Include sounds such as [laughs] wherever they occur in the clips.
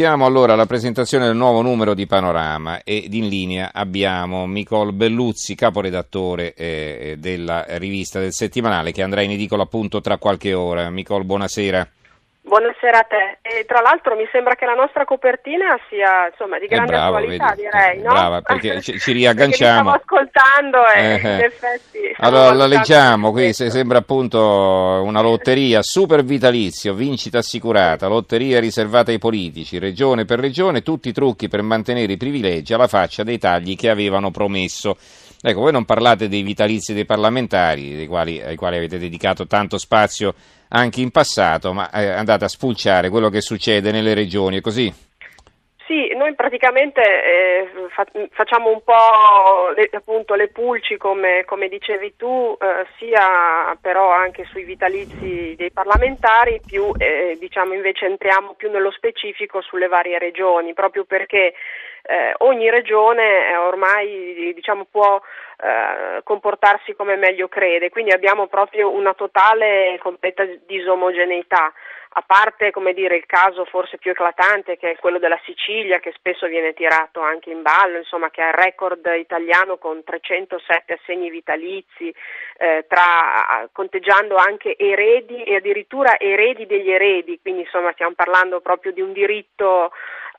Passiamo allora alla presentazione del nuovo numero di Panorama ed in linea abbiamo Micol Belluzzi, caporedattore eh, della rivista del settimanale che andrà in edicola appunto tra qualche ora. Micol, buonasera. Buonasera a te. E tra l'altro mi sembra che la nostra copertina sia insomma, di grande bravo, attualità, vedi, direi, no? Brava, perché ci, ci riagganciamo. Perché stavo ascoltando e Eh, in eh. effetti... Allora la leggiamo, qui se- sembra appunto una lotteria super vitalizio, vincita assicurata, lotteria riservata ai politici, regione per regione, tutti i trucchi per mantenere i privilegi alla faccia dei tagli che avevano promesso. Ecco, voi non parlate dei vitalizi dei parlamentari, dei quali- ai quali avete dedicato tanto spazio anche in passato, ma eh, andate a spulciare quello che succede nelle regioni, è così? Sì, noi praticamente eh, fa- facciamo un po' le, appunto le pulci come, come dicevi tu, eh, sia però anche sui vitalizi dei parlamentari, più eh, diciamo invece entriamo più nello specifico sulle varie regioni, proprio perché eh, ogni regione eh, ormai diciamo, può eh, comportarsi come meglio crede, quindi abbiamo proprio una totale e completa disomogeneità a parte dire, il caso forse più eclatante che è quello della Sicilia che spesso viene tirato anche in ballo, insomma che ha il record italiano con 307 assegni vitalizi, eh, tra, conteggiando anche eredi e addirittura eredi degli eredi, quindi insomma stiamo parlando proprio di un diritto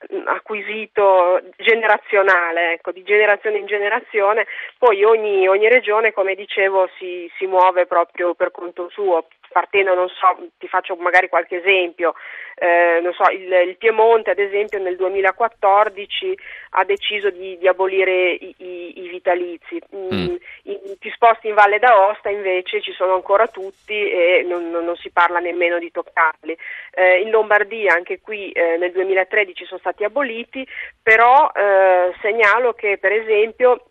mh, acquisito generazionale, ecco, di generazione in generazione, poi ogni, ogni regione, come dicevo, si, si muove proprio per conto suo, partendo, non so, ti faccio magari qualche esempio, eh, non so, il, il Piemonte ad esempio nel 2014 ha deciso di, di abolire i, i- i vitalizi, Mm, Mm. in- ti sposti in Valle d'Aosta invece ci sono ancora tutti e non, non- non si parla nemmeno di toccarli. Eh, in Lombardia anche qui eh, nel 2013 sono stati aboliti, però eh, segnalo che per esempio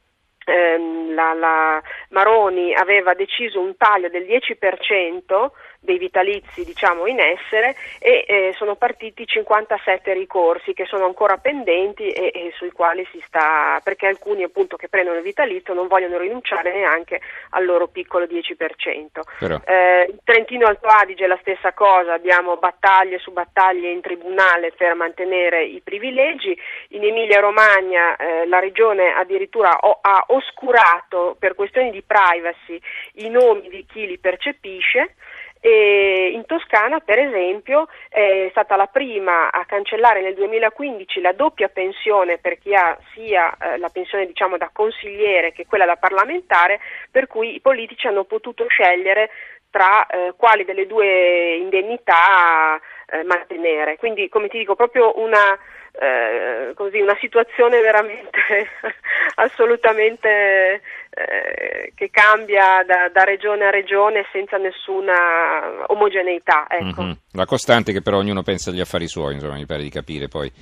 ehm, la, la Maroni aveva deciso un taglio del 10% dei vitalizi diciamo in essere e eh, sono partiti 57 ricorsi che sono ancora pendenti e, e sui quali si sta perché alcuni appunto che prendono il vitalizio non vogliono rinunciare neanche al loro piccolo 10%. Però. Eh, in Trentino Alto Adige è la stessa cosa, abbiamo battaglie su battaglie in tribunale per mantenere i privilegi, in Emilia Romagna eh, la regione addirittura o- ha oscurato per questioni di privacy i nomi di chi li percepisce. E in Toscana, per esempio, è stata la prima a cancellare nel 2015 la doppia pensione per chi ha sia eh, la pensione diciamo, da consigliere che quella da parlamentare, per cui i politici hanno potuto scegliere tra eh, quali delle due indennità eh, mantenere. Quindi, come ti dico, proprio una, eh, così, una situazione veramente [laughs] assolutamente eh, che cambia da, da regione a regione senza nessuna omogeneità. Ecco. Mhm. La costante che però ognuno pensa agli affari suoi, insomma, mi pare di capire poi.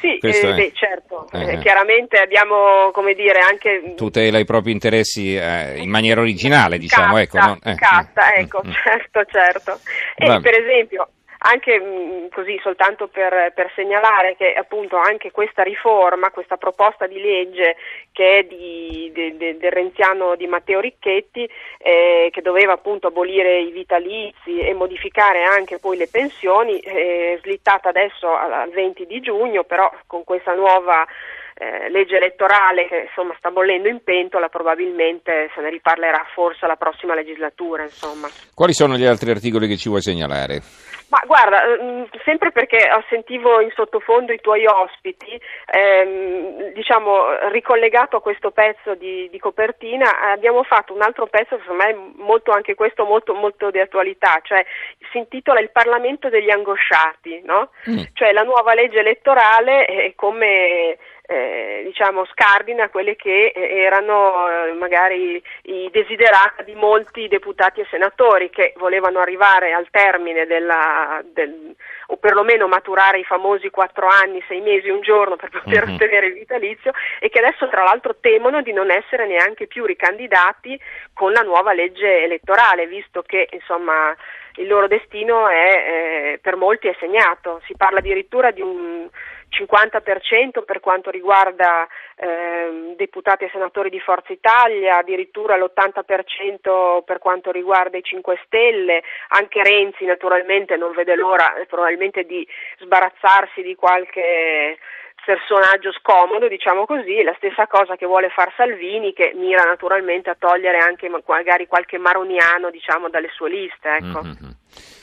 Sì, eh, beh, certo, Eh, eh, chiaramente abbiamo, come dire, anche Tutela i propri interessi eh, in maniera originale, diciamo. Cassa, ecco, non- eh, cassa, eh, ecco, mm, mm. [laughs] certo, certo. E Va per esempio, anche mh, così, soltanto per, per segnalare che appunto anche questa riforma, questa proposta di legge che è di, de- de- del renziano di Matteo Ricchetti, eh, che doveva appunto abolire i vitalizi e modificare anche poi le pensioni, è slittata adesso al 20 di giugno, però con questa nuova eh, legge elettorale che insomma sta bollendo in pentola, probabilmente se ne riparlerà forse alla prossima legislatura, insomma. Quali sono gli altri articoli che ci vuoi segnalare? Ma guarda, ehm, sempre perché sentivo in sottofondo i tuoi ospiti, ehm, diciamo ricollegato a questo pezzo di, di copertina, abbiamo fatto un altro pezzo che secondo me molto anche questo molto, molto di attualità, cioè si intitola Il Parlamento degli angosciati, no? Mm. Cioè la nuova legge elettorale è come eh, diciamo scardina quelle che eh, erano eh, magari i desiderata di molti deputati e senatori che volevano arrivare al termine della, del, o perlomeno maturare i famosi quattro anni, sei mesi, un giorno per poter Mhm. ottenere il vitalizio e che adesso tra l'altro temono di non essere neanche più ricandidati con la nuova legge elettorale, visto che insomma il loro destino è, eh, per molti è segnato. Si parla addirittura di un, 50% per quanto riguarda eh, deputati e senatori di Forza Italia, addirittura l'80% per quanto riguarda i 5 Stelle, anche Renzi naturalmente non vede l'ora eh, probabilmente di sbarazzarsi di qualche personaggio scomodo, diciamo così, la stessa cosa che vuole far Salvini, che mira naturalmente a togliere anche magari qualche maroniano diciamo, dalle sue liste. Ecco. Mm-hmm.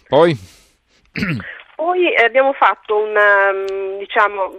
Poi? [clears throat] Poi abbiamo fatto un, um, diciamo,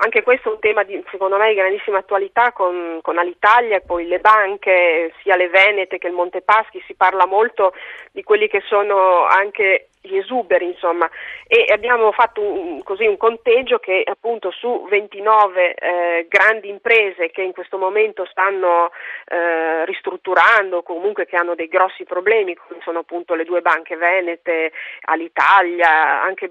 anche questo è un tema di, secondo me di grandissima attualità con, con Alitalia e poi le banche, sia le Venete che il Montepaschi, si parla molto di quelli che sono anche gli esuberi, insomma, e abbiamo fatto un, così un conteggio che appunto su 29 eh, grandi imprese che in questo momento stanno eh, ristrutturando, comunque che hanno dei grossi problemi, come sono appunto le due banche venete, Alitalia, anche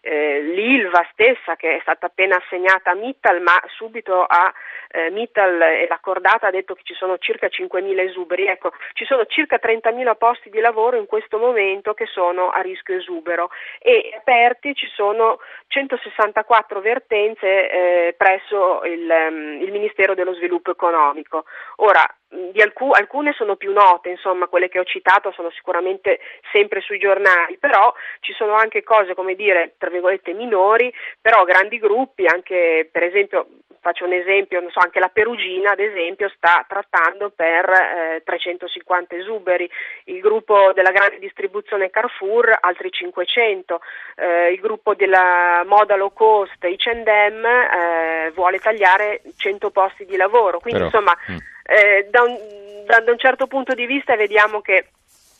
eh, l'Ilva stessa che è stata appena assegnata a Mittal, ma subito a eh, Mittal e la Cordata ha detto che ci sono circa 5.000 esuberi. Ecco, ci sono circa 30.000 posti di lavoro in questo momento che sono a rischio esubero e aperti ci sono 164 vertenze eh, presso il, um, il Ministero dello Sviluppo Economico. Ora, Alcu- alcune sono più note, insomma, quelle che ho citato sono sicuramente sempre sui giornali, però ci sono anche cose, come dire, tra virgolette minori, però grandi gruppi, anche per esempio, faccio un esempio, non so, anche la Perugina, ad esempio, sta trattando per eh, 350 esuberi, il gruppo della grande distribuzione Carrefour altri 500, eh, il gruppo della moda low cost H&M eh, vuole tagliare 100 posti di lavoro, quindi però, insomma... Mm. eh, da, un, da, da un certo punto di vista vediamo che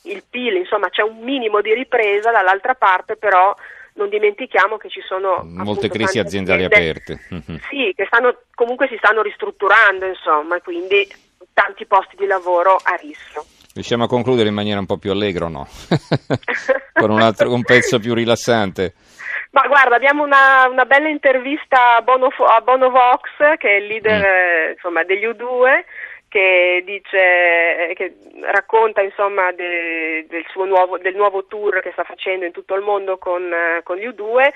il PIL, insomma c'è un minimo di ripresa, dall'altra parte però non dimentichiamo che ci sono molte crisi aziendali aperte. Mhm. Sì, che stanno, comunque si stanno ristrutturando, insomma, quindi tanti posti di lavoro a rischio. Riusciamo a concludere in maniera un po' più allegra o no? [laughs] Con un, altro, un pezzo più rilassante. Ma guarda, abbiamo una, una bella intervista a Bono, a Bono, Vox, che è il leader mm. eh, insomma, degli U2, che, dice, che racconta insomma, de, del, nuovo, del, nuovo, tour che sta facendo in tutto il mondo con, con gli U2,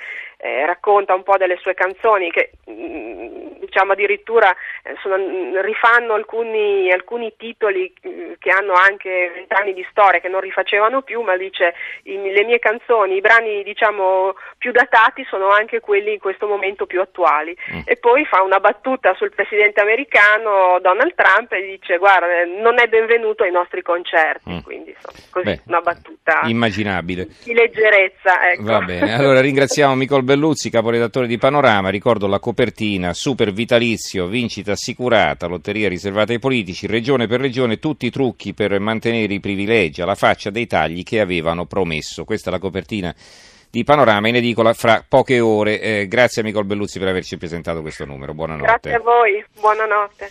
eh, racconta un po' delle sue canzoni che mm, diciamo addirittura eh, sono, rifanno alcuni, alcuni titoli mm, che hanno anche vent'anni di storia che non rifacevano più, ma dice i, le mie canzoni, i brani diciamo più datati sono anche quelli in questo momento più attuali. Mm. E poi fa una battuta sul presidente americano Donald Trump e dice guarda non è benvenuto ai nostri concerti, mm. quindi insomma, così Beh, una battuta immaginabile. di leggerezza. Ecco. Va bene, allora ringraziamo [laughs] Micol Belluzzi, caporedattore di Panorama, ricordo la copertina, super vitalizio, vincita assicurata, lotteria riservata ai politici, regione per regione, tutti i trucchi per mantenere i privilegi alla faccia dei tagli che avevano promesso. Questa è la copertina di Panorama in edicola fra poche ore. Eh, grazie a Micol Belluzzi per averci presentato questo numero. Buonanotte. Grazie a voi, buonanotte.